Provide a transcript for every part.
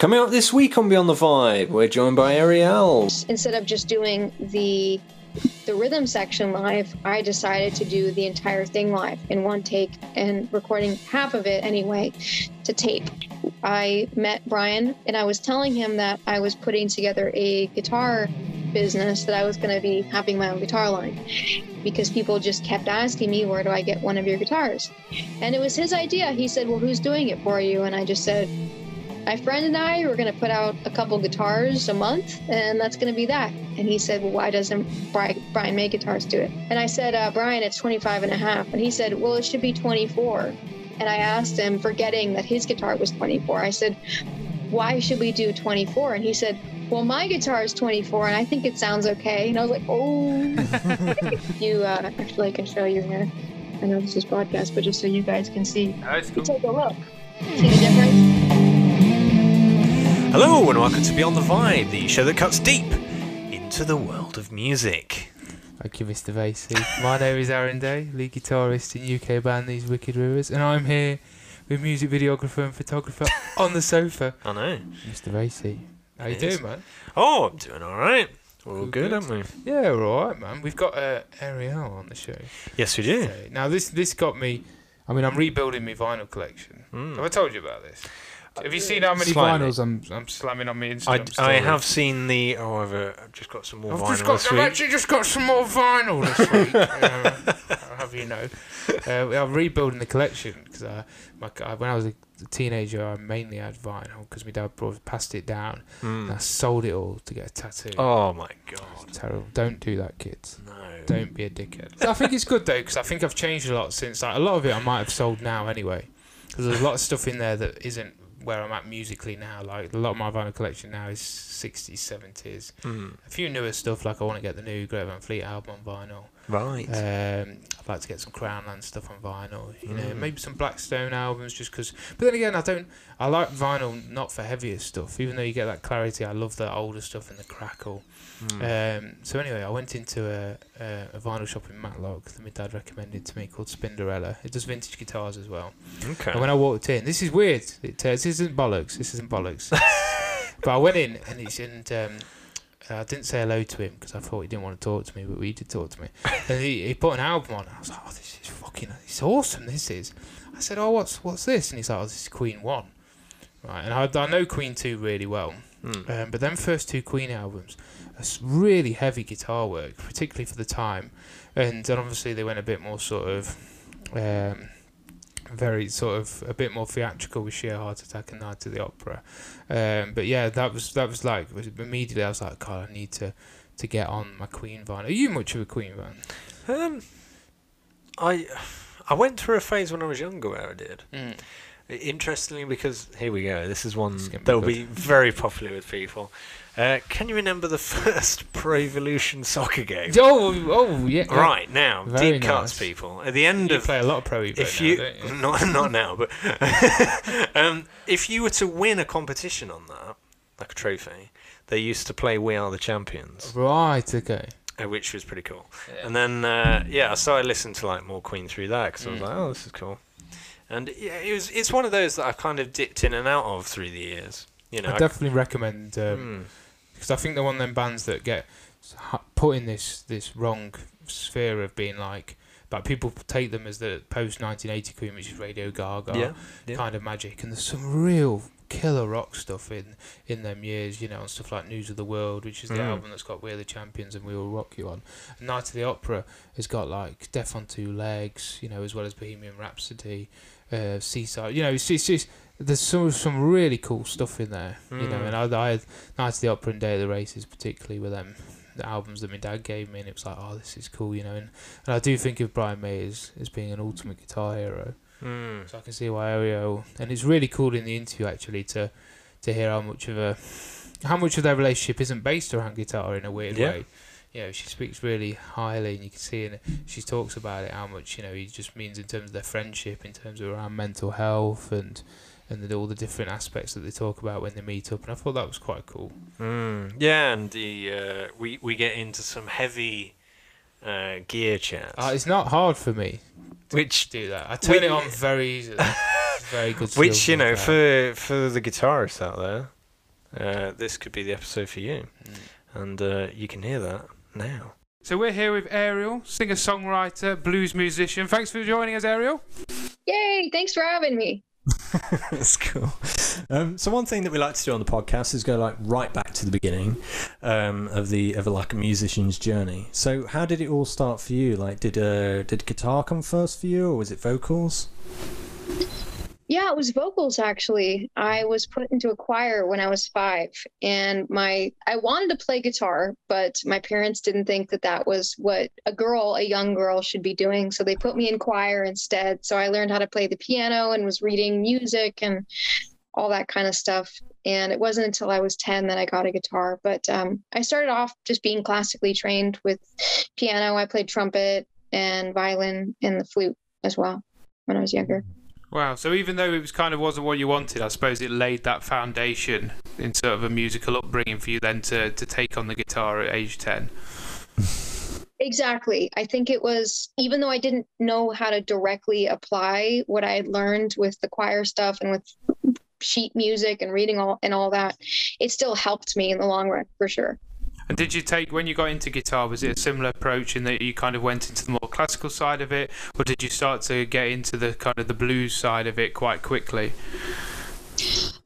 Coming out this week on Beyond the Vibe, we're joined by Arielle. Instead of just doing the the rhythm section live, I decided to do the entire thing live in one take and recording half of it anyway to tape. I met Brian and I was telling him that I was putting together a guitar business that I was going to be having my own guitar line because people just kept asking me, Where do I get one of your guitars? And it was his idea. He said, Well, who's doing it for you? And I just said, my friend and I were going to put out a couple guitars a month, and that's going to be that. And he said, Well, why doesn't Brian May Guitars do it? And I said, uh, Brian, it's 25 and a half. And he said, Well, it should be 24. And I asked him, forgetting that his guitar was 24, I said, Why should we do 24? And he said, well, my guitar is 24, and I think it sounds okay. And I was like, oh. you uh, actually I can show you here. I know this is broadcast, but just so you guys can see. Cool. Take a look. See the difference? Hello and welcome to Beyond the Vibe, the show that cuts deep into the world of music. Thank you, Mr. Vasey. My name is Aaron Day, lead guitarist in UK band These Wicked Rivers, and I'm here with music videographer and photographer on the sofa. I know. Mr. Vasey. How you doing, man? Oh, I'm doing all right. We're all good, good, aren't we? Yeah, we're all right, man. We've got uh, Arielle on the show. Yes, we do. Now, this this got me. I mean, I'm rebuilding my vinyl collection. Mm. Have I told you about this? Have you seen how many Slightly. vinyls I'm I'm slamming on my Instagram? I, I have seen the. Oh, I've, uh, I've just got some more I've vinyl just got, this I've week. actually just got some more vinyl this week. uh, I'll have you know. Uh, I'm rebuilding the collection because uh, when I was a teenager, I mainly had vinyl because my dad brought, passed it down. Mm. And I sold it all to get a tattoo. Oh my god! terrible. Don't do that, kids. No. Don't be a dickhead. I think it's good though because I think I've changed a lot since. Like, a lot of it I might have sold now anyway. Because there's a lot of stuff in there that isn't where I'm at musically now. Like a lot of my vinyl collection now is 60s, 70s. Mm. A few newer stuff, like I want to get the new Greta Van Fleet album on vinyl. Right. Um, I'd like to get some Crown Lands stuff on vinyl. You mm. know, maybe some Blackstone albums, just because. But then again, I don't. I like vinyl not for heavier stuff. Even though you get that clarity, I love the older stuff and the crackle. Mm. Um, so anyway, I went into a, a, a, vinyl shop in Matlock that my dad recommended to me called Spinderella. It does vintage guitars as well. Okay. And when I walked in, this is weird. It, uh, this isn't bollocks. This isn't bollocks. but I went in and it's and um, I didn't say hello to him because I thought he didn't want to talk to me, but he did talk to me. and he, he put an album on. I was like, oh, this is fucking, it's awesome. This is. I said, oh, what's what's this? And he's like, oh, this is Queen One. Right, and I, I know Queen Two really well. Mm. Um, but then first two Queen albums, that's really heavy guitar work, particularly for the time, and then obviously they went a bit more sort of. Um, very sort of a bit more theatrical with sheer heart attack and night to the opera. Um, but yeah that was that was like immediately i was like god i need to to get on my queen van. Are you much of a queen fan um i i went through a phase when i was younger where i did. Mm. Interestingly, because here we go. This is one that will be very popular with people. Uh, can you remember the first Pro Evolution soccer game? Oh, oh, yeah. Right now, Very deep nice. cuts, people. At the end you of play a lot of Pro Evo if now, you, you? not not now, but um, if you were to win a competition on that, like a trophy, they used to play "We Are the Champions." Right. Okay. Uh, which was pretty cool. Yeah. And then, uh, yeah, I started listening to like more Queen through that because mm. I was mm. like, oh, this is cool. And yeah, it was it's one of those that I've kind of dipped in and out of through the years. You know, I definitely I, recommend because um, mm. I think they're one of them bands that get put in this this wrong sphere of being like. But people take them as the post 1980 Queen, which is Radio Ga Ga yeah, yeah. kind of magic, and there's some real killer rock stuff in in them years, you know, and stuff like News of the World, which is the mm. album that's got We're the Champions and We Will Rock You on. And Night of the Opera has got like Death on Two Legs, you know, as well as Bohemian Rhapsody, uh, Seaside. You know, it's, it's just there's some some really cool stuff in there. Mm. You know, and I, I had Night of the Opera and Day of the Races particularly with them the albums that my dad gave me, and it was like, oh, this is cool, you know. And, and I do think of Brian May as, as being an ultimate guitar hero. Mm. So I can see why Arielle, and it's really cool in the interview actually to to hear how much of a how much of their relationship isn't based around guitar in a weird yeah. way you know, she speaks really highly, and you can see in it, she talks about it how much you know he just means in terms of their friendship, in terms of around mental health and and the, all the different aspects that they talk about when they meet up. And I thought that was quite cool. Mm, yeah, and the uh, we we get into some heavy uh, gear chats. Uh, it's not hard for me. Which do that? I turn we, it on very easily. very good. Which you know, for for the guitarists out there, uh, this could be the episode for you. And uh, you can hear that now. So we're here with Arielle, singer songwriter, blues musician. Thanks for joining us, Arielle. Yay! Thanks for having me. That's cool. Um, so one thing that we like to do on the podcast is go like right back to the beginning um, of the of like a musician's journey. So how did it all start for you? Like, did uh, did guitar come first for you, or was it vocals? Yeah, it was vocals actually. I was put into a choir when I was five, and my I wanted to play guitar, but my parents didn't think that that was what a girl, a young girl, should be doing. So they put me in choir instead. So I learned how to play the piano and was reading music and all that kind of stuff. And it wasn't until I was 10 that I got a guitar. But um, I started off just being classically trained with piano. I played trumpet and violin and the flute as well when I was younger. Wow. So even though it was kind of wasn't what you wanted, I suppose it laid that foundation in sort of a musical upbringing for you then to, to take on the guitar at age 10. Exactly. I think it was, even though I didn't know how to directly apply what I had learned with the choir stuff and with sheet music and reading all and all that, it still helped me in the long run for sure. And did you take when you got into guitar? Was it a similar approach in that you kind of went into the more classical side of it, or did you start to get into the kind of the blues side of it quite quickly?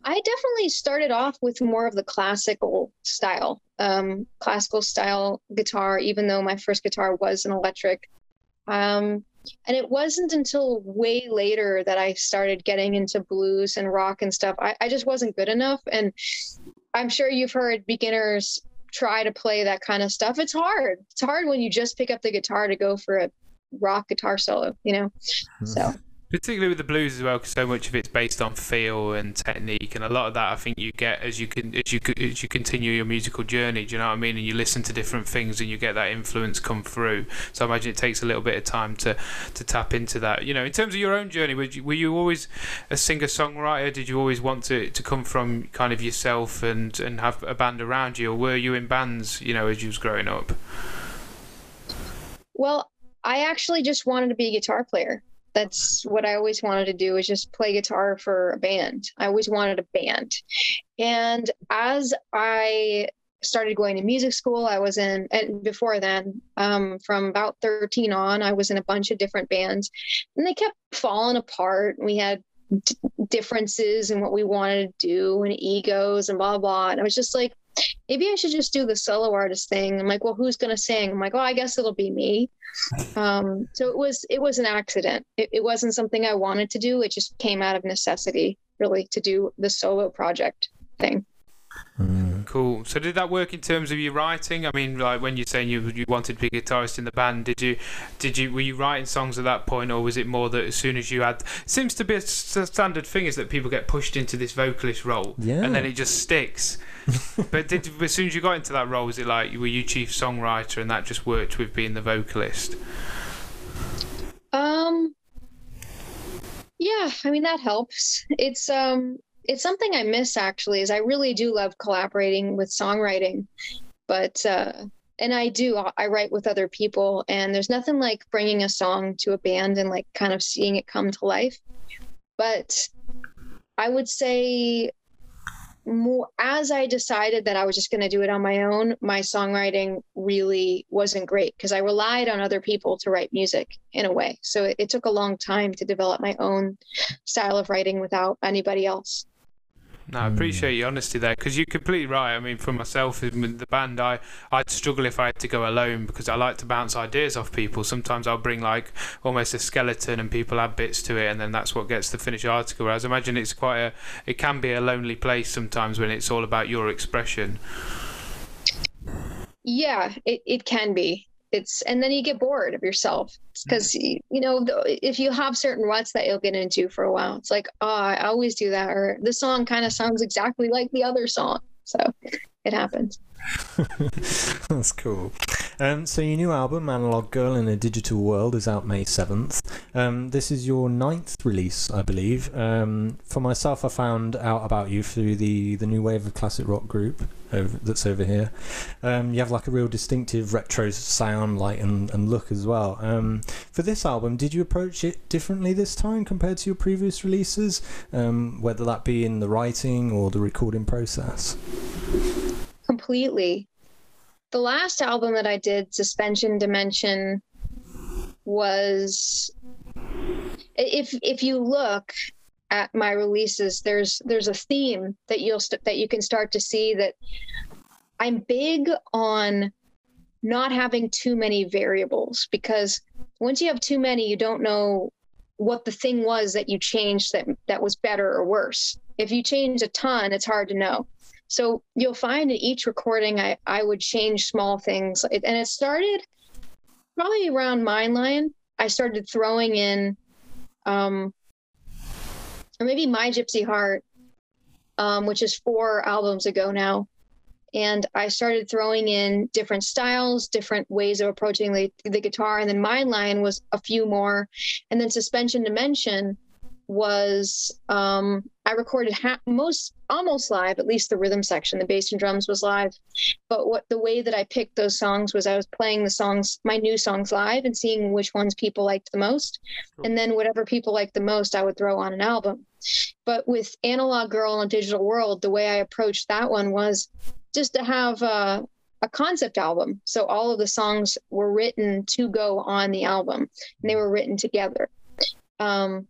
I definitely started off with more of the classical style, um, classical style guitar, even though my first guitar was an electric. Um, and it wasn't until way later that I started getting into blues and rock and stuff. I, I just wasn't good enough. And I'm sure you've heard beginners try to play that kind of stuff. It's hard. It's hard when you just pick up the guitar to go for a rock guitar solo, you know? Hmm. So particularly with the blues as well, because so much of it's based on feel and technique, and a lot of that I think you get as you can as you as you continue your musical journey. Do you know what I mean? And you listen to different things, and you get that influence come through. So I imagine it takes a little bit of time to to tap into that. You know, in terms of your own journey, were you, were you always a singer songwriter? Did you always want to to come from kind of yourself and and have a band around you, or were you in bands? You know, as you was growing up. Well, I actually just wanted to be a guitar player that's what I always wanted to do is just play guitar for a band. I always wanted a band. And as I started going to music school, I was in, and before then, um, from about 13 on, I was in a bunch of different bands and they kept falling apart. We had d- differences in what we wanted to do and egos and blah, blah. And I was just like, maybe I should just do the solo artist thing. I'm like, well, who's going to sing? I'm like, well, I guess it'll be me. Um, so it was, it was an accident. It, it wasn't something I wanted to do. It just came out of necessity, really, to do the solo project thing. Mm. Cool. So did that work in terms of your writing? I mean, like when you're saying you you wanted to be a guitarist in the band, did you did you were you writing songs at that point, or was it more that as soon as you had seems to be a standard thing is that people get pushed into this vocalist role, yeah. and then it just sticks. but did as soon as you got into that role, was it like were you chief songwriter and that just worked with being the vocalist? Um. Yeah, I mean that helps. It's um it's something I miss actually, is I really do love collaborating with songwriting, but uh, and I do I write with other people, and there's nothing like bringing a song to a band and like kind of seeing it come to life. But I would say more as I decided that I was just going to do it on my own, my songwriting really wasn't great because I relied on other people to write music in a way. So it, it, took a long time to develop my own style of writing without anybody else. No, I appreciate your honesty there because you're completely right. I mean, for myself in the band, I I'd struggle if I had to go alone because I like to bounce ideas off people. Sometimes I'll bring like almost a skeleton and people add bits to it, and then that's what gets the finished article. Whereas I imagine it's quite a it can be a lonely place sometimes when it's all about your expression. Yeah, it, it can be it's and then you get bored of yourself because mm. you know if you have certain ruts that you'll get into for a while it's like oh i always do that or the song kind of sounds exactly like the other song so it happens. That's cool. Um, so your new album, Analog Girl in a Digital World, is out May seventh. Um, this is your ninth release, I believe. Um, for myself, I found out about you through the the new wave of classic rock group over, that's over here. Um, you have like a real distinctive retro sound, light and, and look as well. Um, for this album, did you approach it differently this time compared to your previous releases? Um, whether that be in the writing or the recording process. Completely. The last album that I did, Suspension Dimension, was if if you look at my releases, there's there's a theme that you'll st- that you can start to see that I'm big on not having too many variables because once you have too many, you don't know what the thing was that you changed that that was better or worse. If you change a ton, it's hard to know. So you'll find in each recording, I, I would change small things. And it started probably around Mindline. I started throwing in, um, or maybe My Gypsy Heart, um, which is four albums ago now. And I started throwing in different styles, different ways of approaching the, the guitar. And then Mindline was a few more. And then Suspension Dimension was um, I recorded ha- most almost live, at least the rhythm section. The bass and drums was live, but what the way that I picked those songs was I was playing the songs, my new songs live, and seeing which ones people liked the most, cool. and then whatever people liked the most, I would throw on an album. But with Analog Girl and Digital World, the way I approached that one was just to have a, a concept album. So all of the songs were written to go on the album, and they were written together. Um,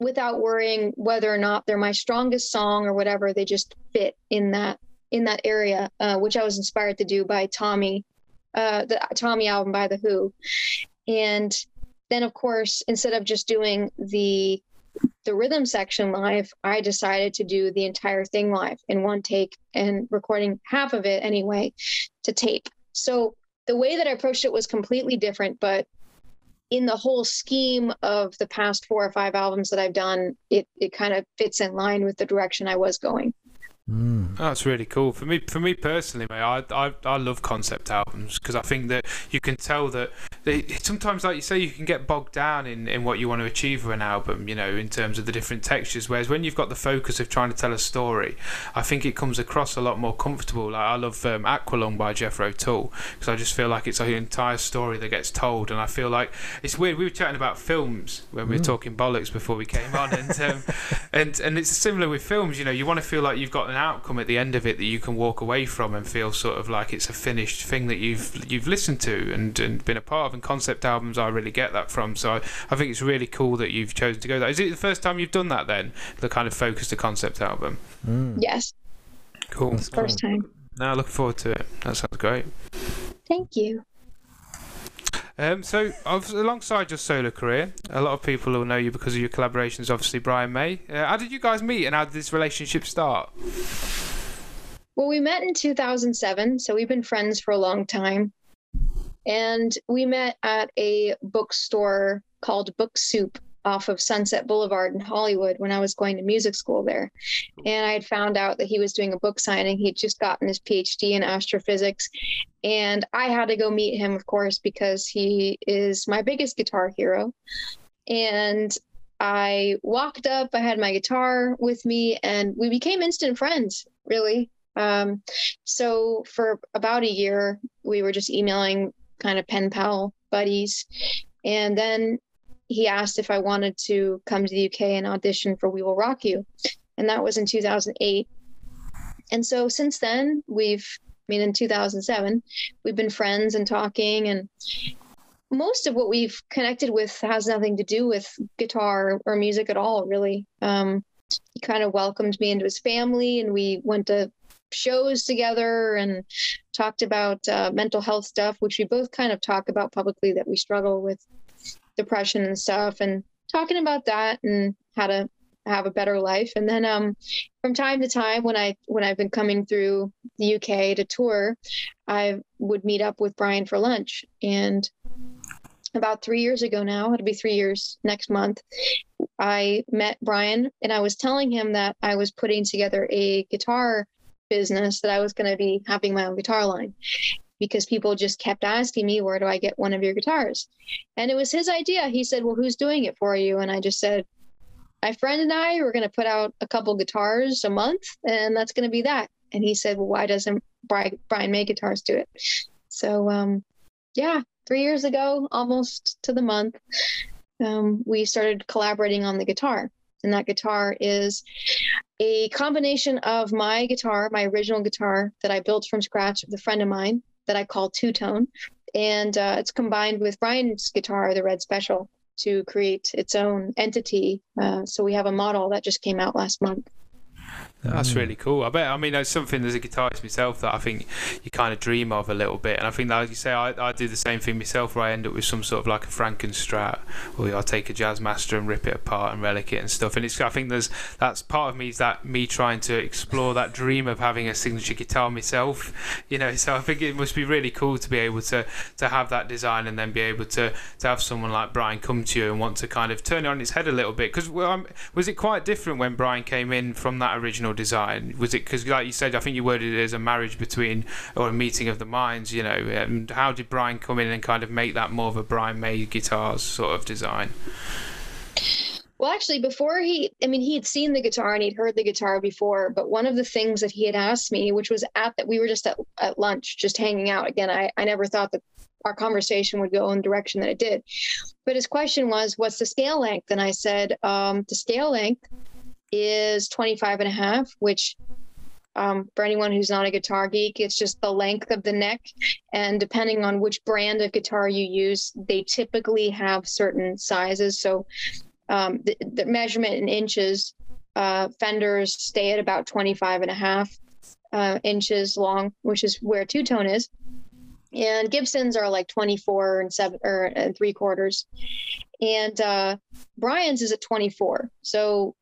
without worrying whether or not they're my strongest song or whatever they just fit in that in that area uh, which i was inspired to do by tommy uh, the tommy album by the who. And then of course instead of just doing the the rhythm section live i decided to do the entire thing live in one take and recording half of it anyway to tape. So the way that i approached it was completely different but in the whole scheme of the past four or five albums that I've done, it it kind of fits in line with the direction I was going. Mm. That's really cool for me. For me personally, mate, I I, I love concept albums because I think that you can tell that they, sometimes, like you say, you can get bogged down in, in what you want to achieve with an album. You know, in terms of the different textures. Whereas when you've got the focus of trying to tell a story, I think it comes across a lot more comfortable. Like I love um, Aqualung by Jethro Tull because I just feel like it's an entire story that gets told, and I feel like it's weird. We were chatting about films when we were mm. talking bollocks before we came on, and um, and and it's similar with films. You know, you want to feel like you've got an outcome at the end of it that you can walk away from and feel sort of like it's a finished thing that you've you've listened to and, and been a part of. And concept albums, I really get that from. So I, I think it's really cool that you've chosen to go that. Is it the first time you've done that then? The kind of focus the concept album. Mm. Yes. Cool. First time. Now looking forward to it. That sounds great. Thank you. Um, so, alongside your solo career, a lot of people will know you because of your collaborations. Obviously, Brian May. Uh, how did you guys meet, and how did this relationship start? Well, we met in 2007, so we've been friends for a long time. And we met at a bookstore called Book Soup off of Sunset Boulevard in Hollywood when I was going to music school there. And I had found out that he was doing a book signing. He'd just gotten his PhD in astrophysics. And I had to go meet him, of course, because he is my biggest guitar hero. And I walked up, I had my guitar with me, and we became instant friends, really. Um, so for about a year, we were just emailing kind of pen pal buddies. And then he asked if I wanted to come to the UK and audition for We Will Rock You. And that was in 2008. And so since then, we've, I mean, in 2007, we've been friends and talking. And most of what we've connected with has nothing to do with guitar or music at all, really. Um, he kind of welcomed me into his family, and we went to shows together and talked about uh, mental health stuff, which we both kind of talk about publicly that we struggle with depression and stuff, and talking about that and how to have a better life. And then um, from time to time, when I when I've been coming through the UK to tour, I would meet up with Brian for lunch. And about three years ago now, it'll be three years next month, I met Brian and I was telling him that I was putting together a guitar business that I was going to be having my own guitar line because people just kept asking me, Where do I get one of your guitars? And it was his idea. He said, Well, who's doing it for you? And I just said, My friend and I were going to put out a couple guitars a month, and that's going to be that. And he said, Well, why doesn't Brian May Guitars do it? So, um, yeah, three years ago, almost to the month, um, we started collaborating on the guitar. And that guitar is a combination of my guitar, my original guitar that I built from scratch with a friend of mine that I call Two Tone. And uh, it's combined with Brian's guitar, the Red Special, to create its own entity. Uh, so we have a model that just came out last month. That's um, really cool. I bet. I mean, it's something as a guitarist myself that I think you kind of dream of a little bit. And I think, that, like you say, I, I do the same thing myself, where I end up with some sort of like a Frankenstrat, or I'll take a Jazzmaster and rip it apart and relic it and stuff. And it's, I think there's that's part of me is that me trying to explore that dream of having a signature guitar myself. You know, so I think it must be really cool to be able to to have that design and then be able to to have someone like Brian come to you and want to kind of turn it on its head a little bit. Because well, was it quite different when Brian came in from that original design? Was it because, like you said, I think you worded it as a marriage between or a meeting of the minds, you know? And how did Brian come in and kind of make that more of a Brian May guitars sort of design? Well, actually, before he, I mean, he had seen the guitar and he'd heard the guitar before. But one of the things that he had asked me, which was at that, we were just at, at lunch, just hanging out. Again, I, I never thought that our conversation would go in the direction that it did. But his question was, what's the scale length? And I said, um, the scale length is 25 and a half, which um, for anyone who's not a guitar geek, it's just the length of the neck. And depending on which brand of guitar you use, they typically have certain sizes. So um, the, the, measurement in inches, uh, Fenders stay at about 25 and a half uh, inches long, which is where two tone is. And Gibsons are like 24 and seven or and three quarters. And uh, Brian's is at 24. So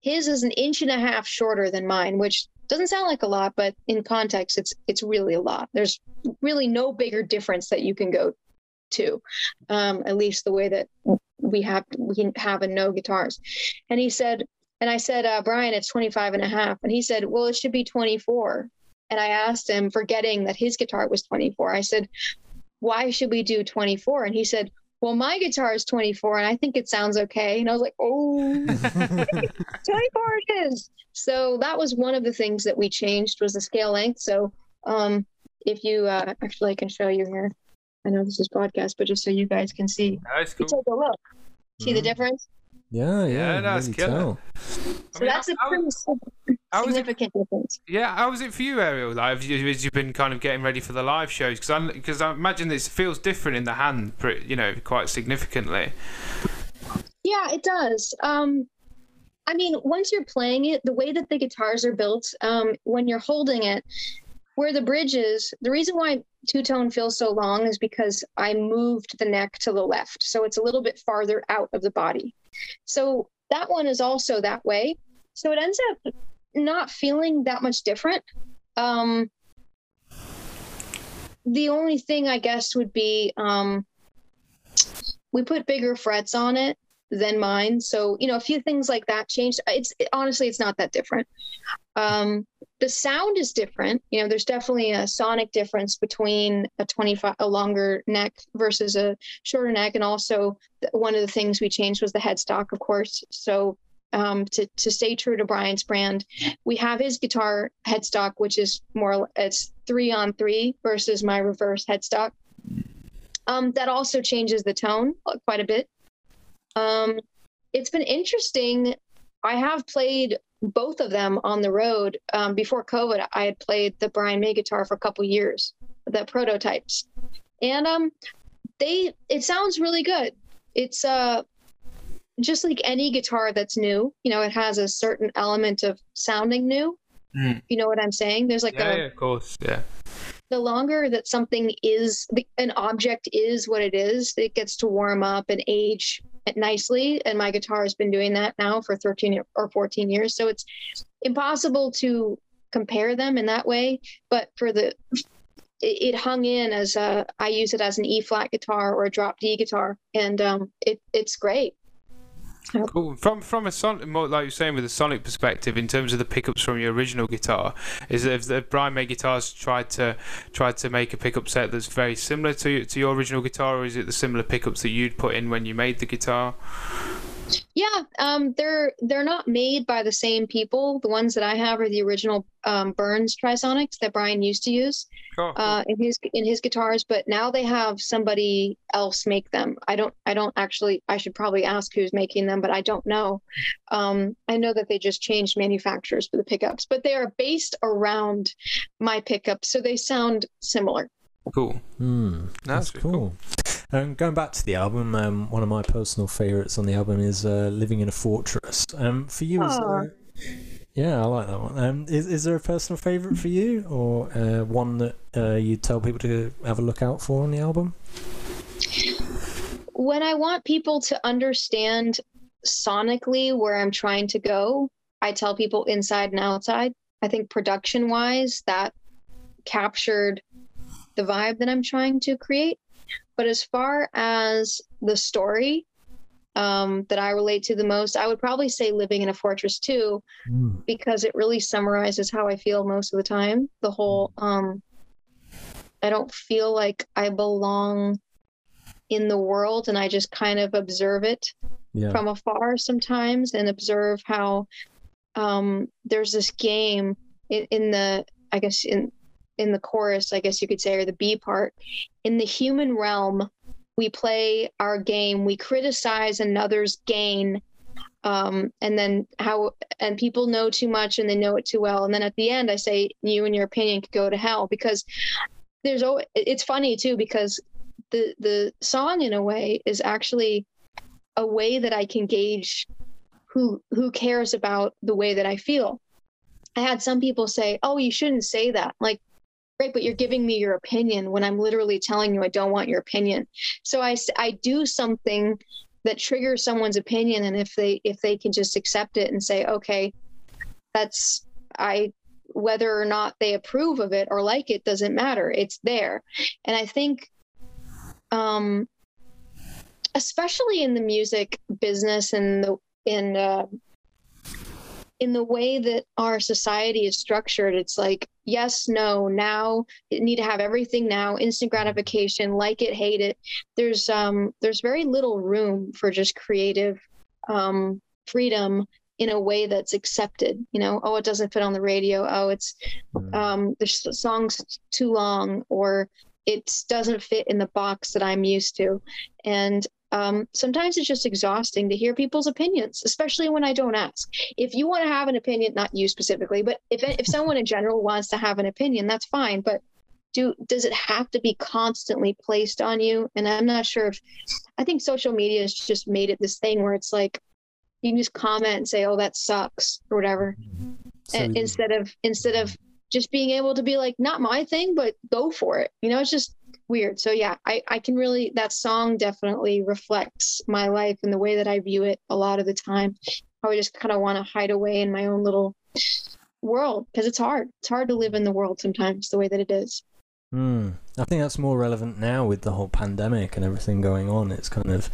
his is an inch and a half shorter than mine, which doesn't sound like a lot, but in context, it's it's really a lot. There's really no bigger difference that you can go to, um, at least the way that we have we have and know guitars. And he said, and I said, uh, Brian, it's 25 and a half. And he said, well, it should be 24. And I asked him, forgetting that his guitar was 24. I said, why should we do 24? And he said, well, my guitar is 24 and I think it sounds okay. And I was like, oh, 24 it is. So that was one of the things that we changed was the scale length. So um, if you uh, actually, I can show you here. I know this is podcast, but just so you guys can see, that's cool. take a look. See mm-hmm. the difference? Yeah, yeah, yeah that's really killer. So I mean, that's a pretty significant difference. Yeah, how was it for you, Arielle? Like, have you, have been kind of getting ready for the live shows? Because I because I imagine this feels different in the hand, you know, quite significantly. Yeah, it does. Um, I mean, once you're playing it, the way that the guitars are built, um, when you're holding it, where the bridge is, the reason why two tone feels so long is because I moved the neck to the left, so it's a little bit farther out of the body. So that one is also that way. So it ends up not feeling that much different. Um, the only thing I guess would be um, we put bigger frets on it than mine. So, you know, a few things like that changed. It's it, honestly, it's not that different. Um, the sound is different. You know, there's definitely a sonic difference between a 25, a longer neck versus a shorter neck. And also, one of the things we changed was the headstock, of course. So, um, to, to stay true to Brian's brand, we have his guitar headstock, which is more, it's three on three versus my reverse headstock. Um, that also changes the tone quite a bit. Um, it's been interesting. I have played both of them on the road. Um, before COVID, I had played the Brian May guitar for a couple years, the prototypes, and um, they it sounds really good. It's uh just like any guitar that's new. You know, it has a certain element of sounding new. Mm. You know what I'm saying? There's like yeah, a yeah, of course, yeah. The longer that something is, an object is what it is, it gets to warm up and age nicely and my guitar has been doing that now for 13 or 14 years. So it's impossible to compare them in that way but for the it, hung in as a i use it as an e flat guitar or a drop d guitar and um, it, it's great Cool. From from a sonic, like you're saying with a sonic perspective, in terms of the pickups from your original guitar, is that if the Brian May guitars tried to tried to make a pickup set that's very similar to to your original guitar, or is it the similar pickups that you'd put in when you made the guitar? Yeah, um, they're they're not made by the same people. The ones that I have are the original um, Burns Trisonics that Brian used to use Cool. uh, in his in his guitars, but now they have somebody else make them. I don't I don't actually. I should probably ask who's making them, but I don't know. Um, I know that they just changed manufacturers for the pickups, but they are based around my pickups, so they sound similar. cool. Hmm, That's that's cool. Um, going back to the album, um, one of my personal favourites on the album is uh, "Living in a Fortress." Um, for you, is there, yeah, I like that one. Um, is is there a personal favourite for you, or uh, one that uh, you tell people to have a look out for on the album? when I want people to understand sonically where I'm trying to go, I tell people inside and outside. I think production wise, that captured the vibe that I'm trying to create. But as far as the story um, that I relate to the most, I would probably say Living in a Fortress 2 Mm. because it really summarizes how I feel most of the time. The whole, um, I don't feel like I belong in the world and I just kind of observe it Yeah. from afar sometimes and observe how um, there's this game in, in the, I guess, in in the chorus, I guess you could say, or the B part. In the human realm, we play our game, we criticize another's gain, um, and then how, and people know too much and they know it too well. And then at the end, I say, you and your opinion could go to hell because there's always, it's funny too, because the, the song in a way is actually a way that I can gauge who, who cares about the way that I feel. I had some people say, "Oh, you shouldn't say that." Like, great, but you're giving me your opinion when I'm literally telling you I don't want your opinion. So i i do something that triggers someone's opinion, and if they if they can just accept it and say, "Okay, that's I," whether or not they approve of it or like it doesn't matter. It's there, and I think, um, especially in the music business and the in uh, in the way that our society is structured, it's like yes, no, now you need to have everything now, instant gratification, like it, hate it. There's um there's very little room for just creative um freedom in a way that's accepted. You know, oh, it doesn't fit on the radio. Oh, it's Mm. um the song's too long or it doesn't fit in the box that I'm used to. And um, sometimes it's just exhausting to hear people's opinions, especially when I don't ask. If you want to have an opinion, not you specifically, but if if someone in general wants to have an opinion, that's fine. But do does it have to be constantly placed on you? And I'm not sure if I think social media has just made it this thing where it's like you can just comment and say, "Oh, that sucks" or whatever, So and instead of instead of just being able to be like, "Not my thing, but go for it." You know, it's just weird. So yeah, I I can really that song definitely reflects my life and the way that I view it a lot of the time. I just kind of want to hide away in my own little world because it's hard. It's hard to live in the world sometimes the way that it is. Hmm. I think that's more relevant now with the whole pandemic and everything going on. It's kind of,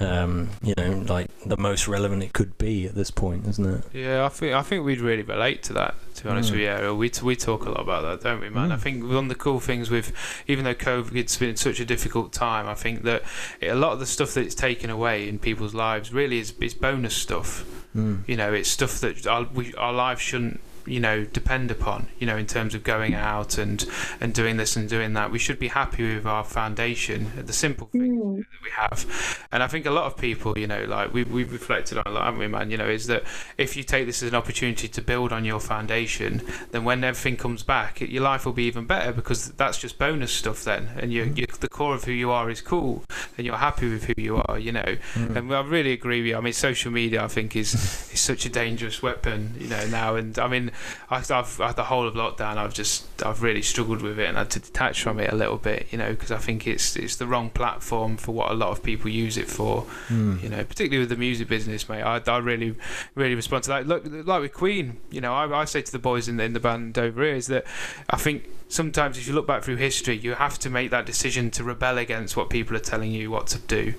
um, you know, like the most relevant it could be at this point, isn't it? Yeah, I think I think we'd really relate to that. To be honest Mm. with you, Arielle. we we talk a lot about that, don't we, man? I Mm. think one of the cool things with, even though COVID's been such a difficult time, I think that it, a lot of the stuff that it's taken away in people's lives really is is bonus stuff. Hmm. You know, it's stuff that our we, our lives shouldn't you know depend upon you know in terms of going out and and doing this and doing that we should be happy with our foundation the simple things Mm. that we have. And I think a lot of people, you know, like we've, we've reflected on a lot, haven't we, man? You know, is that if you take this as an opportunity to build on your foundation, then when everything comes back, it, your life will be even better because that's just bonus stuff then. And you, you, the core of who you are is cool and you're happy with who you are, you know. Hmm. And I really agree with you. I mean, social media, I think, is, is such a dangerous weapon, you know, now. And I mean, I, I've, I've the whole of lockdown, I've just, I've really struggled with it and I had to detach from it a little bit, you know, because I think it's, it's the wrong platform for what a lot of people use it for Hmm. you know, particularly with the music business, mate. I, I really, really respond to that. Look, like with Queen, you know, I, I say to the boys in the, in the band over here is that I think sometimes if you look back through history, you have to make that decision to rebel against what people are telling you what to do.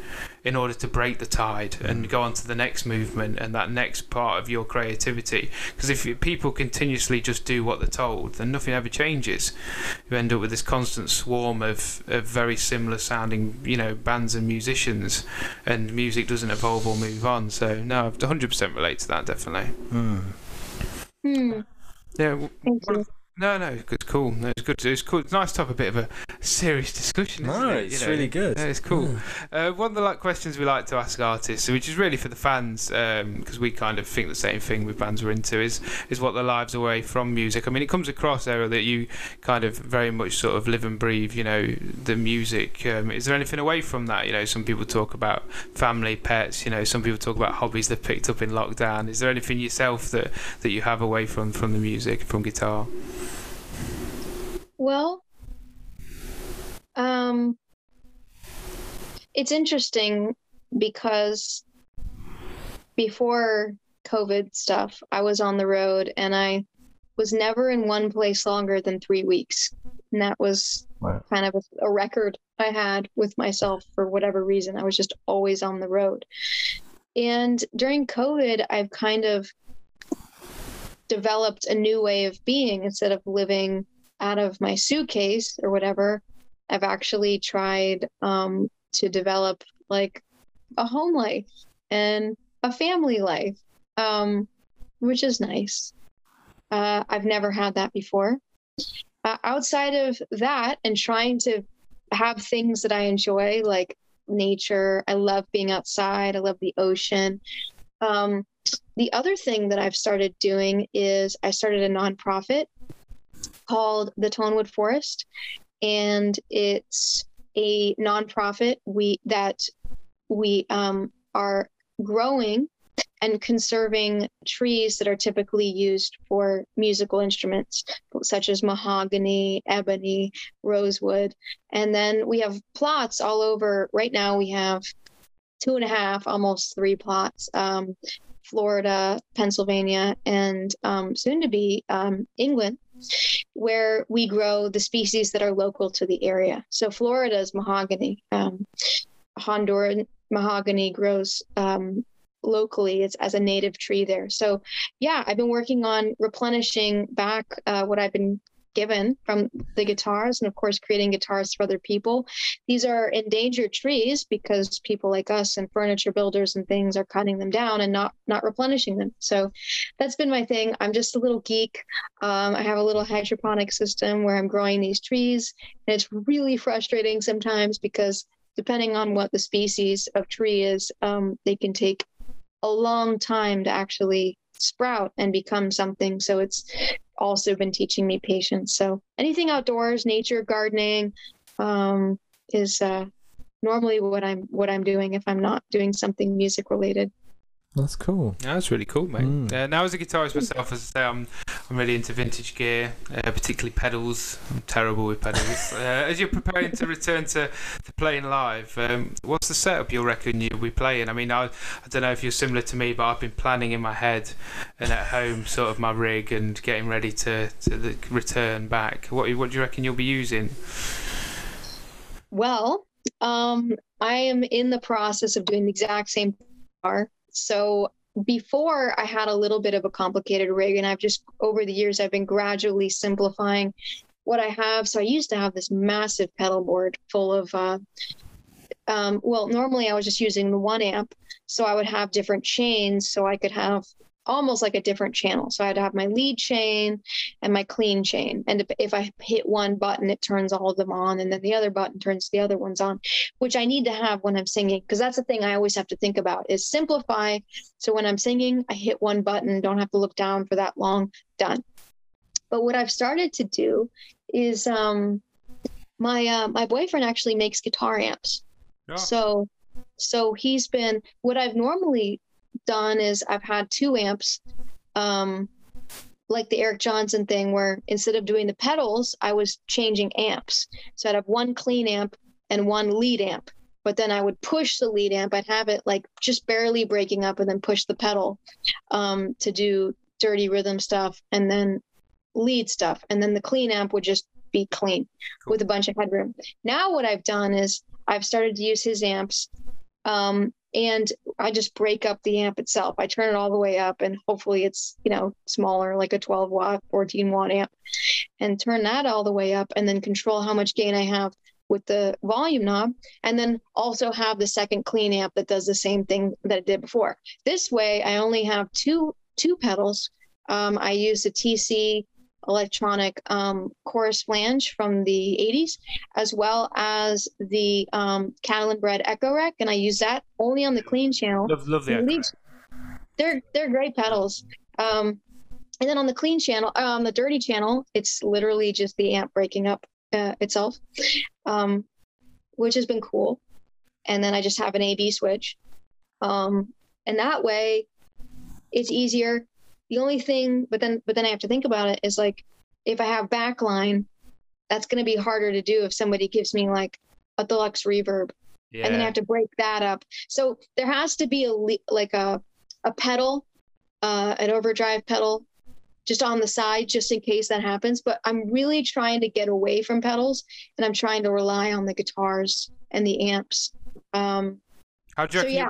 In order to break the tide and go on to the next movement and that next part of your creativity. Because if people continuously just do what they're told, then nothing ever changes. You end up with this constant swarm of, of very similar sounding, you know, bands and musicians, and music doesn't evolve or move on. So no, I've 100% relate to that definitely. Mm. Hmm. Yeah. w- Thank you. No, no, it's cool. No, it's good. It's cool. It's nice to have a bit of a serious discussion. Isn't No, it? it's know? really good. Yeah, it's cool. Uh, one of the like questions we like to ask artists, which is really for the fans, because we kind of think the same thing with bands we're into, is is what their lives away from music. I mean, it comes across, Arielle, that you kind of very much sort of live and breathe, you know, the music. Um, is there anything away from that? You know, some people talk about family, pets. You know, some people talk about hobbies they've picked up in lockdown. Is there anything yourself that that you have away from from the music, from guitar? Well, um, it's interesting because before COVID stuff, I was on the road and I was never in one place longer than three weeks. And that was Wow. kind of a, a record I had with myself for whatever reason. I was just always on the road. And during COVID, I've kind of developed a new way of being instead of living out of my suitcase or whatever. I've actually tried um, to develop like a home life and a family life, um, which is nice. Uh, I've never had that before. Uh, outside of that, and trying to have things that I enjoy, like nature, I love being outside, I love the ocean. Um, the other thing that I've started doing is I started a nonprofit called the Tonewood Forest, and it's a nonprofit we that we um, are growing and conserving trees that are typically used for musical instruments, such as mahogany, ebony, rosewood. And then we have plots all over. Right now, we have two and a half, almost three plots. Um, Florida, Pennsylvania, and um, soon to be um, England, where we grow the species that are local to the area. So Florida is mahogany. Um, Honduran mahogany grows um, locally. It's as a native tree there. So yeah, I've been working on replenishing back uh, what I've been given from the guitars and of course creating guitars for other people. These are endangered trees because people like us and furniture builders and things are cutting them down and not not replenishing them. So that's been my thing. I'm just a little geek. Um, i have a little hydroponic system where i'm growing these trees and it's really frustrating sometimes because depending on what the species of tree is um, they can take a long time to actually sprout and become something. So it's also been teaching me patience. So anything outdoors nature gardening um, is uh, normally what i'm what i'm doing if i'm not doing something music related That's cool. Yeah, that's really cool, mate. Mm. Uh, now, as a guitarist myself, as I say, I'm I'm really into vintage gear, uh, particularly pedals. I'm terrible with pedals. uh, as you're preparing to return to, to playing live, um, what's the setup you reckon you'll be playing? I mean, I I don't know if you're similar to me, but I've been planning in my head and at home sort of my rig and getting ready to to the return back. What what do you reckon you'll be using? Well, um, I am in the process of doing the exact same bar. So before I had a little bit of a complicated rig, and I've just over the years I've been gradually simplifying what I have. So I used to have this massive pedal board full of, uh, um, well, normally I was just using the one amp, so I would have different chains, so I could have almost like a different channel. So I had to have my lead chain and my clean chain. And if, I hit one button, it turns all of them on, and then the other button turns the other ones on, which I need to have when I'm singing, because that's the thing I always have to think about is simplify. So when I'm singing, I hit one button, don't have to look down for that long, done. But what I've started to do is um, my uh, my boyfriend actually makes guitar amps. Yeah. So so he's been what I've normally done is I've had two amps um like the Eric Johnson thing where instead of doing the pedals I was changing amps. So I'd have one clean amp and one lead amp. But then I would push the lead amp. I'd have it like just barely breaking up and then push the pedal um, to do dirty rhythm stuff and then lead stuff. And then the clean amp would just be clean with a bunch of headroom. Now what I've done is I've started to use his amps Um, and I just break up the amp itself. I turn it all the way up, and hopefully it's you know smaller, like a 12 watt, 14 watt amp, and turn that all the way up, and then control how much gain I have with the volume knob, and then also have the second clean amp that does the same thing that it did before. This way, I only have two two pedals. Um, I use the TC electronic um, chorus flange from the 80s, as well as the um, Catalinbread Echorec, and I use that only on the clean channel. Love, love the Echo. They're they're great pedals. Um, and then on the clean channel, uh, on the dirty channel, it's literally just the amp breaking up uh, itself, um, which has been cool. And then I just have an AB switch, um, and that way, it's easier the only thing, but then but then I have to think about it is like if I have backline, that's going to be harder to do if somebody gives me like a deluxe reverb, Yeah. and then I have to break that up. So there has to be a le- like a a pedal, uh, an overdrive pedal, just on the side, just in case that happens. But I'm really trying to get away from pedals, and I'm trying to rely on the guitars and the amps. Um, How do you So, yeah.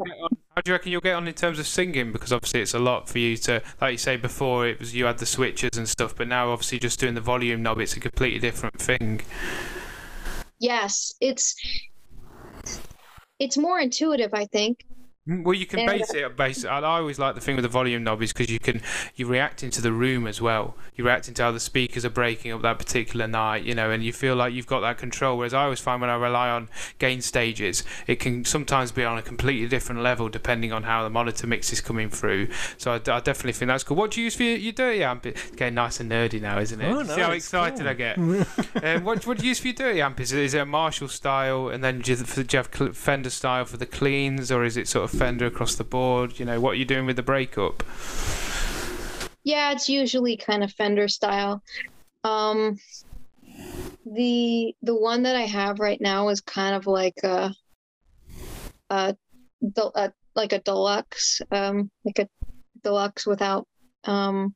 How do you reckon you'll get on in terms of singing? Because obviously it's a lot for you to, like you say before, it was you had the switches and stuff, but now obviously just doing the volume knob, it's a completely different thing. yes, it's it's more intuitive, I think. Mm, Well, you can base it base. I I always like the thing with the volume knob is because you can you're reacting to the room as well. You're reacting to how the speakers are breaking up that particular night, you know, and you feel like you've got that control. Whereas I always find when I rely on gain stages, it can sometimes be on a completely different level depending on how the monitor mix is coming through. So I definitely think that's cool. What do you use for your, your dirty amp? It's getting nice and nerdy now, isn't it? Oh, no, See how excited cool. I get. um, what, what do you use for your dirty amp? Is it, is it a Marshall style, and then do you, do you have Fender style for the cleans, or is it sort of Fender across the board? You know, what are you doing with the breakup? Yeah, it's usually kind of Fender style. Um, the the one that I have right now is kind of like a, a, a like a deluxe, um, like a deluxe without, um,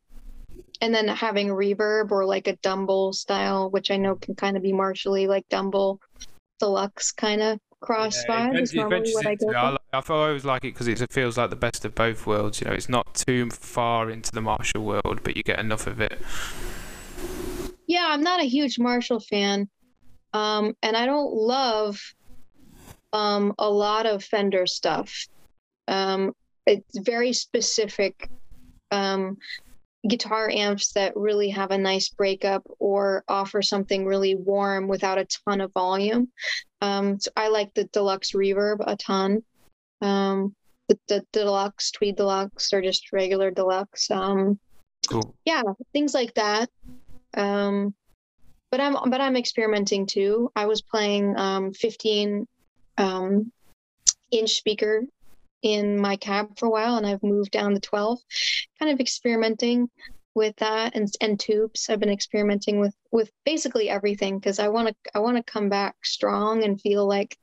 and then having reverb or like a Dumble style, which I know can kind of be martially like Dumble deluxe kind of cross Yeah, vibe is normally what I go. I, I always like it because it feels like the best of both worlds. You know, it's not too far into the Marshall world, but you get enough of it. Yeah, I'm not a huge Marshall fan. Um, and I don't love um, a lot of Fender stuff. Um, it's very specific um, guitar amps that really have a nice breakup or offer something really warm without a ton of volume. Um, so I like the deluxe reverb a ton. Um, the, the deluxe, tweed deluxe, or just regular deluxe. Um, Cool. yeah things like that um but i'm but i'm experimenting too i was playing um 15 um inch speaker in my cab for a while and i've moved down to 12 kind of experimenting with that and and tubes i've been experimenting with with basically everything because i want to i want to come back strong and feel like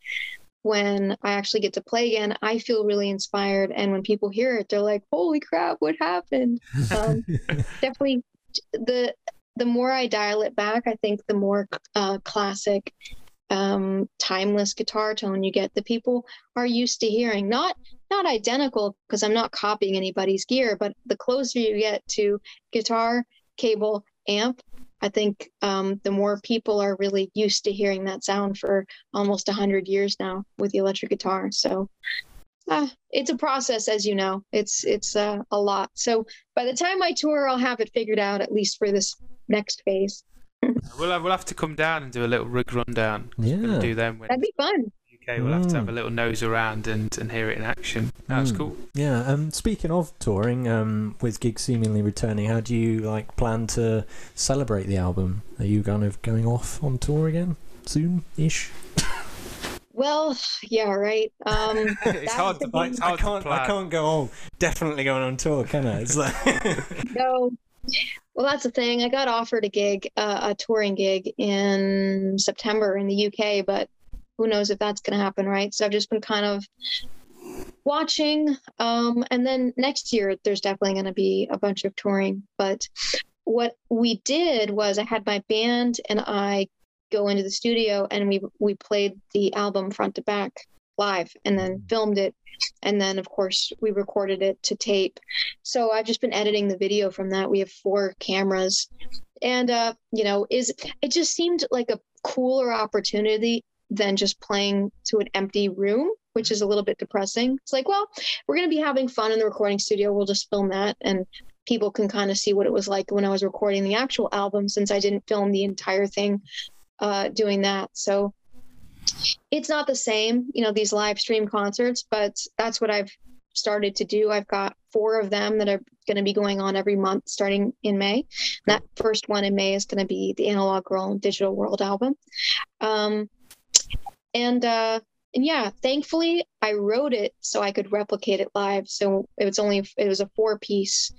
when I actually get to play again, I feel really inspired. And when people hear it, they're like, "Holy crap, what happened?" Um, definitely, the the more I dial it back, I think the more uh, classic, um, timeless guitar tone you get. The people are used to hearing not not identical because I'm not copying anybody's gear, but the closer you get to guitar, cable, amp, I think um, the more people are really used to hearing that sound for almost 100 years now with the electric guitar. So uh, it's a process, as you know. It's it's uh, a lot. So by the time I tour, I'll have it figured out at least for this next phase. We'll have, we'll have to come down and do a little rig rundown. Yeah. do them when That'd be fun. UK. We'll have to have Mm. a little nose around and, and hear it in action. That's Mm. cool. Yeah. Um. Speaking of touring, um, with gigs seemingly returning, how do you like plan to celebrate the album? Are you kind of going off on tour again soon-ish? Well, yeah, right. Um, it's hard to the it's hard I can't. to plan. I can't go. Oh, definitely going on tour, can I? It's like. no. Well, that's the thing. I got offered a gig, uh, a touring gig in September in the UK, but who knows if that's going to happen, right? So I've just been kind of watching. Um, and then next year, there's definitely going to be a bunch of touring. But what we did was I had my band and I go into the studio and we we played the album front to back live and then filmed it. And then of course we recorded it to tape. So i've just been editing the video from that. We have four cameras. And uh you know is it just seemed like a cooler opportunity than just playing to an empty room which is a little bit depressing. It's like well we're going to be having fun in the recording studio. We'll just film that and people can kind of see what it was like when i was recording the actual album since i didn't film the entire thing uh doing that. So it's not the same, you know, these live stream concerts, but that's what I've started to do. I've got four of them that are going to be going on every month starting in May. That first one in May is going to be the Analog Girl and Digital World album. Um, and uh, and yeah, thankfully I wrote it so I could replicate it live. So it was only it was a four piece.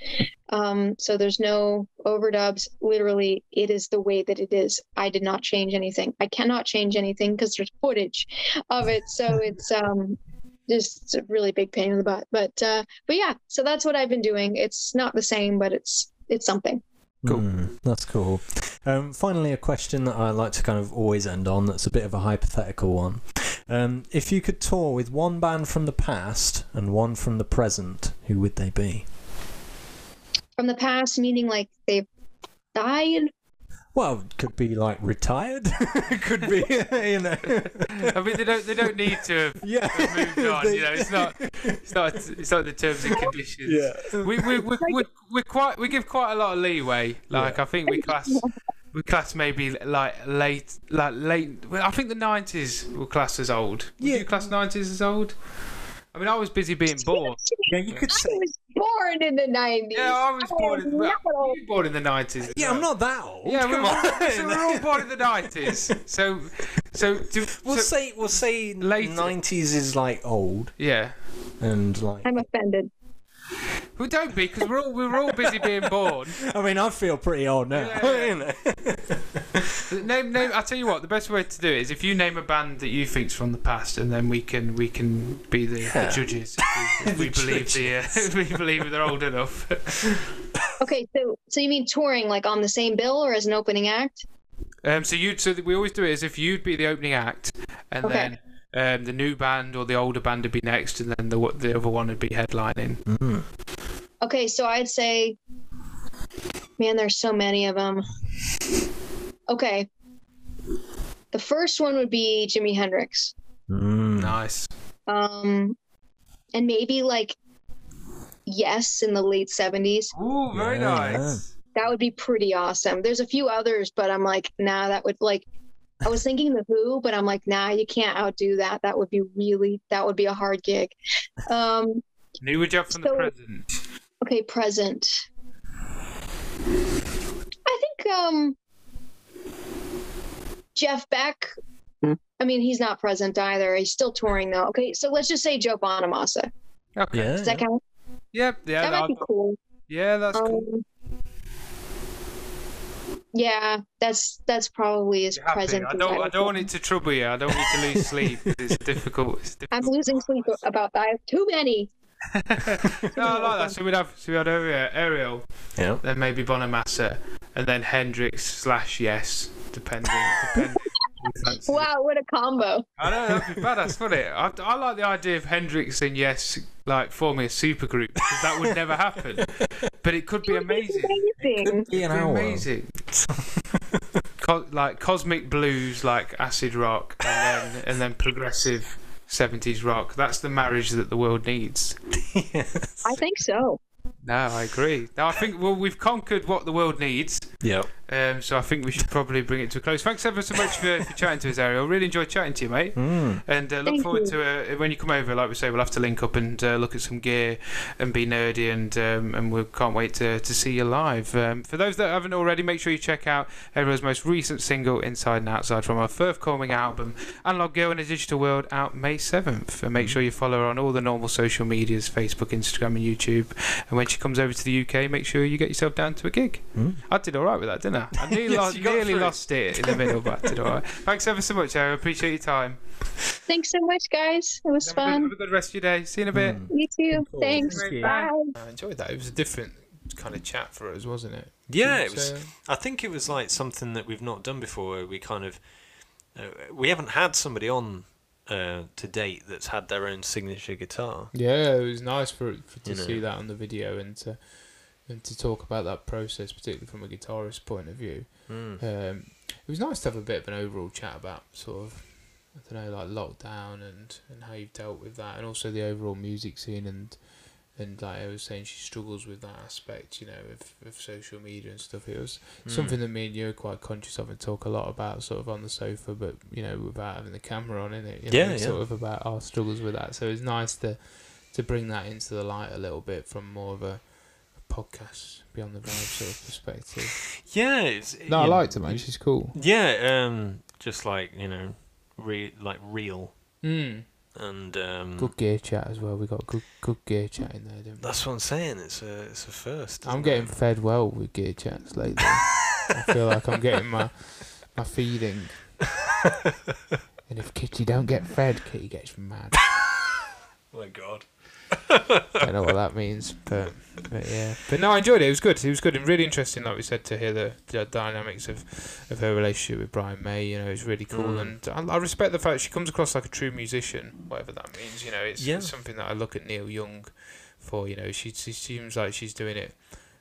Um, so there's no overdubs. Literally, it is the way that it is. I did not change anything. I cannot change anything because there's footage of it. So it's um just a really big pain in the butt. But uh, but yeah, so that's what I've been doing. It's not the same, but it's it's something. Cool. Mm, that's cool. Um, finally, a question that I like to kind of always end on that's a bit of a hypothetical one. Um, if you could tour with one band from the past and one from the present, who would they be? From the past, meaning like they've died. Well, it could be like retired. it could be, you know. I mean, they don't they don't need to have Yeah. moved on. You know, it's not it's not it's not the terms and conditions. Yeah. We we we we we quite we give quite a lot of leeway. Like I think we class we class maybe like late like late. Well, I think the nineties will class as old. Would Yeah. you class nineties as old? I mean, I was busy being born. Yeah, you could say, I say. was born in the 90s. Yeah, I was born in, well, you were born in the nineties. Yeah, I'm not that old. Yeah, we come were, on. so we're all born in the nineties. So, so, to, We'll so say we'll say late nineties is like old yeah. and like. I'm offended. We don't be because we're all we were all busy being born. I mean, I feel pretty old now. Yeah, you know. Name, name. I'll tell you what. The best way to do it is if you name a band that you think's from the past, and then we can we can be the, Yeah. the judges. If we, if we The believe the uh, if we believe they're old enough. Okay, so so you mean touring like on the same bill or as an opening act? Um, so you so we always do it as if you'd be the opening act, and Okay. then um, the new band or the older band would be next, and then the the other one would be headlining. Mm. Okay, so I'd say, man, there's so many of them. Okay, the first one would be Jimi Hendrix, Mm. Nice. um, and maybe like Yes in the late '70s. Ooh, very Yeah. nice. That would be pretty awesome. There's a few others, but I'm like, nah, that would like. I was thinking the Who, but I'm like, nah, you can't outdo that. That would be really, that would be a hard gig. Um, And who would you have from the So- present? Okay, present. I think um Jeff Beck. I mean, he's not present either. He's still touring though. Okay, so let's just say Joe Bonamassa. Okay. Yeah. Does that count? Yep. Yeah. that might be cool. yeah. That's cool. Yeah, that's that's probably as present. I don't. I would don't want it to trouble you. I don't want you to lose sleep. It's difficult. It's difficult. I'm losing sleep about that. I have too many. no, I like that. So we'd have. So we had Arielle, Arielle Yeah. then maybe Bonamassa, and then Hendrix slash Yes, depending. depending who. Wow, what a combo! I know that'd be badass, wouldn't it? I, I like the idea of Hendrix and Yes like forming a supergroup because that would never happen, but it could be amazing. Amazing. Be an It'd be hour. amazing. Co- like cosmic blues, like acid rock, and then and then progressive seventies rock. That's the marriage that the world needs. yes. I think so. No, I agree. No, I think well we've conquered what the world needs. Yep. Um, so I think we should probably bring it to a close. Thanks ever so much for, for chatting to us, Arielle. Really enjoyed chatting to you, mate. Mm. And uh, look Thank forward you. to uh, when you come over. Like we say, we'll have to link up and uh, look at some gear and be nerdy, and um, and we can't wait to, to see you live. Um, for those that haven't already, make sure you check out Arielle's most recent single, "Inside and Outside," from our forthcoming album, "Analog Girl in a Digital World," out May seventh. And make sure you follow her on all the normal social medias: Facebook, Instagram, and YouTube. And when she comes over to the UK, make sure you get yourself down to a gig. Mm. I did all right with that, didn't I? I nearly, Yes, lost, nearly lost it in the middle, but I did all right. Thanks ever so much, Arielle. Appreciate your time. Thanks so much, guys. It was Have a, good, fun. have a good rest of your day. See you in a bit. Mm. You too. Cool. Thanks. Thank you. Bye. I enjoyed that. It was a different kind of chat for us, wasn't it? Yeah, it was. So- I think it was like something that we've not done before. Where we kind of, uh, we haven't had somebody on uh, to date that's had their own signature guitar. Yeah, it was nice for, for to You know. see that on the video and to and to talk about that process, particularly from a guitarist point of view. Mm. Um, it was nice to have a bit of an overall chat about sort of I don't know like lockdown and, and how you've dealt with that, and also the overall music scene and and like I was saying, she struggles with that aspect, you know, of, of social media and stuff. It was Mm. something that me and you are quite conscious of and talk a lot about, sort of on the sofa, but you know, without having the camera on in it. You know, Yeah, yeah. Sort of about our struggles with that. So it's nice to to bring that into the light a little bit from more of a, a podcast beyond the vibe sort of perspective. Yeah, it's, No, I you- liked her, man. She's cool. Yeah, um, just like you know, re- like real Mm. and um, Good gear chat as well. We got good good gear chat in there? That's what I'm saying. It's a it's a first. I'm getting it? fed well with gear chats lately. I feel like I'm getting my my feeding. and if Kitty don't get fed, Kitty gets mad. Oh my god. don't know what that means, but but yeah. But no, I enjoyed it. It was good. It was good and really interesting, like we said, to hear the, the dynamics of, of her relationship with Brian May. You know, it's really cool, Mm. and I, I respect the fact she comes across like a true musician, whatever that means. You know, it's, Yeah. it's something that I look at Neil Young for. You know, she she seems like she's doing it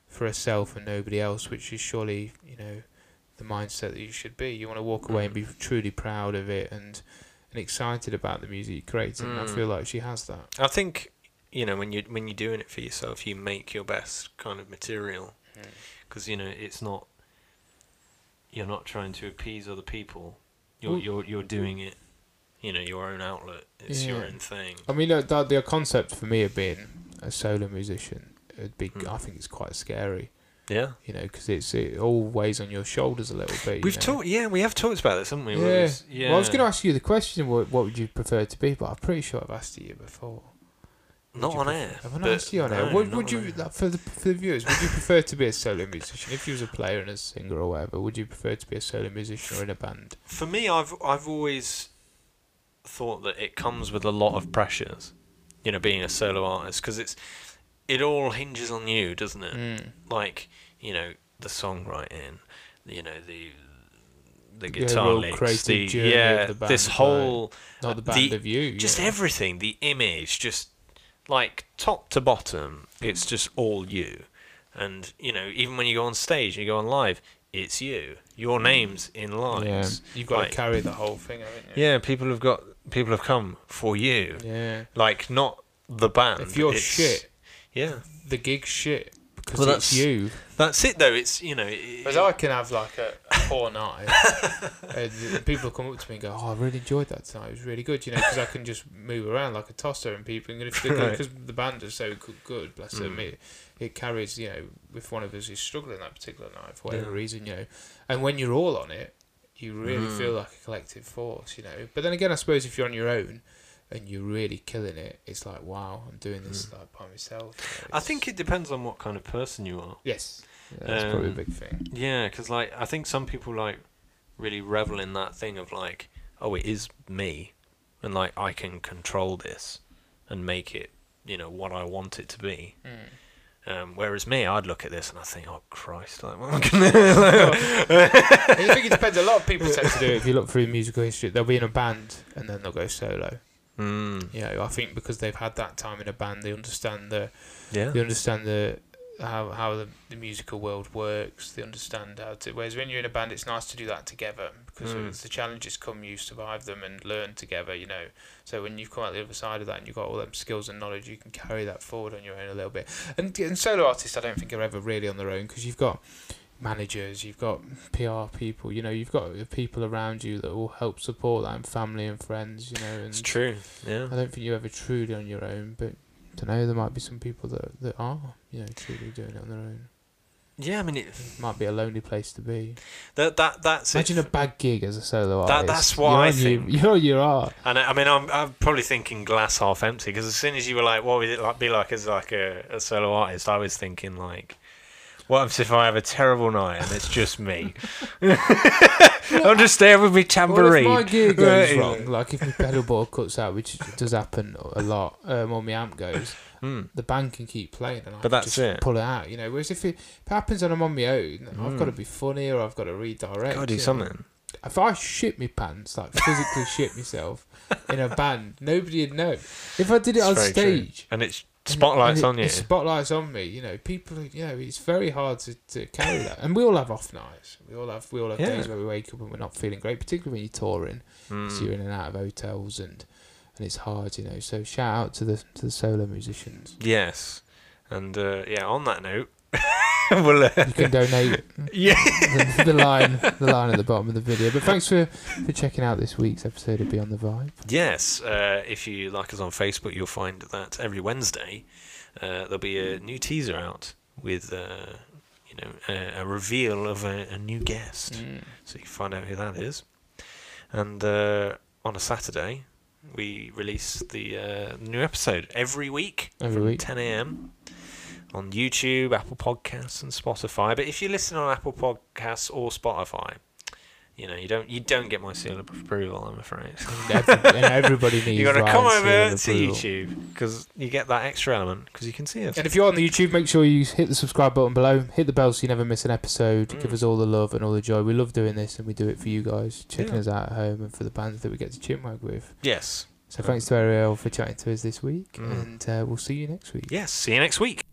for herself and nobody else, which is surely you know the mindset that you should be. You want to walk away and be truly proud of it and and excited about the music you create, and I Mm. feel like she has that. I think you know when you when you're doing it for yourself, you make your best kind of material Mm. because you know it's not you're not trying to appease other people. You're Well- you're you're doing it. You know your own outlet. It's your own thing. I mean, uh, the, the concept for me of being a solo musician, it'd be, Hmm. I think it's quite scary, Yeah. you know, because it's it all weighs on your shoulders a little bit. We've talked. Yeah, we have talked about this, haven't we? Yeah. Where it's- yeah. Well, I was going to ask you the question, what, what would you prefer to be? But I'm pretty sure I've asked you before. Not on air. Have I asked you on air? Would, would you, for the for the viewers, would you prefer to be a solo musician? If you was a player and a singer or whatever, would you prefer to be a solo musician or in a band? For me, I've I've always thought that it comes with a lot of pressures. You know, being a solo artist because it's it all hinges on you, doesn't it? Mm. Like you know the songwriting, you know the the guitar overall licks, the yeah, the band this whole Not the band the- of you. just yeah. everything, the image, just like top to bottom, it's just all you. And you know, even when you go on stage, you go on live, it's you. Your name's in Yeah, you've got Like- to carry the whole thing, haven't you? Yeah, people have got people have come for you. Yeah. Like not the band. If you're it's- shit, Yeah. the gig's shit because Well, it's that's- you. That's it though. It's you know. It, Because I can have like a, a poor night, and people come up to me and go, "Oh, I really enjoyed that tonight. It was really good," you know, because I can just move around like a tosser, and people, and if Right. because the band is so good, good bless them, Mm. it, it carries, you know, if one of us is struggling that particular night for whatever Yeah. reason, you know, and when you're all on it, you really Mm. feel like a collective force, you know. But then again, I suppose if you're on your own. And you're really killing it. It's like, wow, I'm doing this like by myself. you I think it depends on what kind of person you are. yes, yeah, that's probably a Um, big thing. Yeah, because like I think some people like really revel in that thing of like, oh, it is me, and like I can control this and make it, you know, what I want it to be. Mm. Um, whereas me, I'd look at this and I think, oh Christ, like what am I gonna? I think it depends. A lot of people tend to do it. If you look through musical history, they'll be in a band and then they'll go solo. Mm, You know, I think because they've had that time in a band, they understand the yeah. they understand the how how the, the musical world works. They understand how to. Whereas when you're in a band, it's nice to do that together because Mm. as the challenges come, you survive them and learn together. You know, so when you've come out the other side of that and you've got all them skills and knowledge, you can carry that forward on your own a little bit. And and solo artists, I don't think are ever really on their own because you've got managers, you've got PR people, you know, you've got the people around you that will help support that and family and friends, you know. And It's true. Yeah. I don't think you're ever truly on your own, but I don't know, there might be some people that that are, you know, truly doing it on their own. Yeah, I mean, it, It might be a lonely place to be. that that that's Imagine it. a bad gig as a solo That- artist. that's what you're I think. You're on your art. And I I mean, I'm, I'm probably thinking glass half empty because as soon as you were like, "What would it like be like as like a, a solo artist?" I was thinking like, "What if I have a terrible night and it's just me? I'm just there with my Well, tambourine." if my gear goes Right. wrong, like if my pedal board cuts out, which does happen a lot, um, or my amp goes, Mm. the band can keep playing and I But that's just it. pull it out, you know. Whereas if it, if it happens and I'm on my own, I've Mm. got to be funny or I've got to redirect. Gotta do you know. something. if I shit my pants, like physically shit myself in a band, nobody'd know. If I did it It's on very true. stage, and it's and- spotlights on you. Spotlights on me. You know, people. You know, it's very hard to, to carry that. And we all have off nights. We all have we all have Yeah. days where we wake up and we're not feeling great, particularly when you're touring. Mm. So you're in and out of hotels and and it's hard. You know. So shout out to the to the solo musicians. Yes, and uh, yeah. On that note, we'll. Uh, You can donate yeah. the, the line the line at the bottom of the video. But thanks for for checking out this week's episode of Beyond the Vibe. Yes, uh, if you like us on Facebook, you'll find that every Wednesday uh, there'll be a new teaser out with, uh, you know, a, a reveal of a, a new guest, so you can find out who that is. And uh, on a Saturday, we release the uh, new episode every week Every from week. 10 a.m. on YouTube, Apple Podcasts, and Spotify. But if you listen on Apple Podcasts or Spotify, you know you don't you don't get my seal of approval. I'm afraid. And, everybody needs. You got to come over to. YouTube because you get that extra element because you can see us. And if you're on the YouTube, make sure you hit the subscribe button below, hit the bell so you never miss an episode. Mm. Give us all the love and all the joy. We love doing this, and we do it for you guys, checking Yeah. us out at home, and for the bands that we get to chinwag with. Yes. So thanks to Arielle for chatting to us this week, Mm. and uh, we'll see you next week. Yes. See you next week.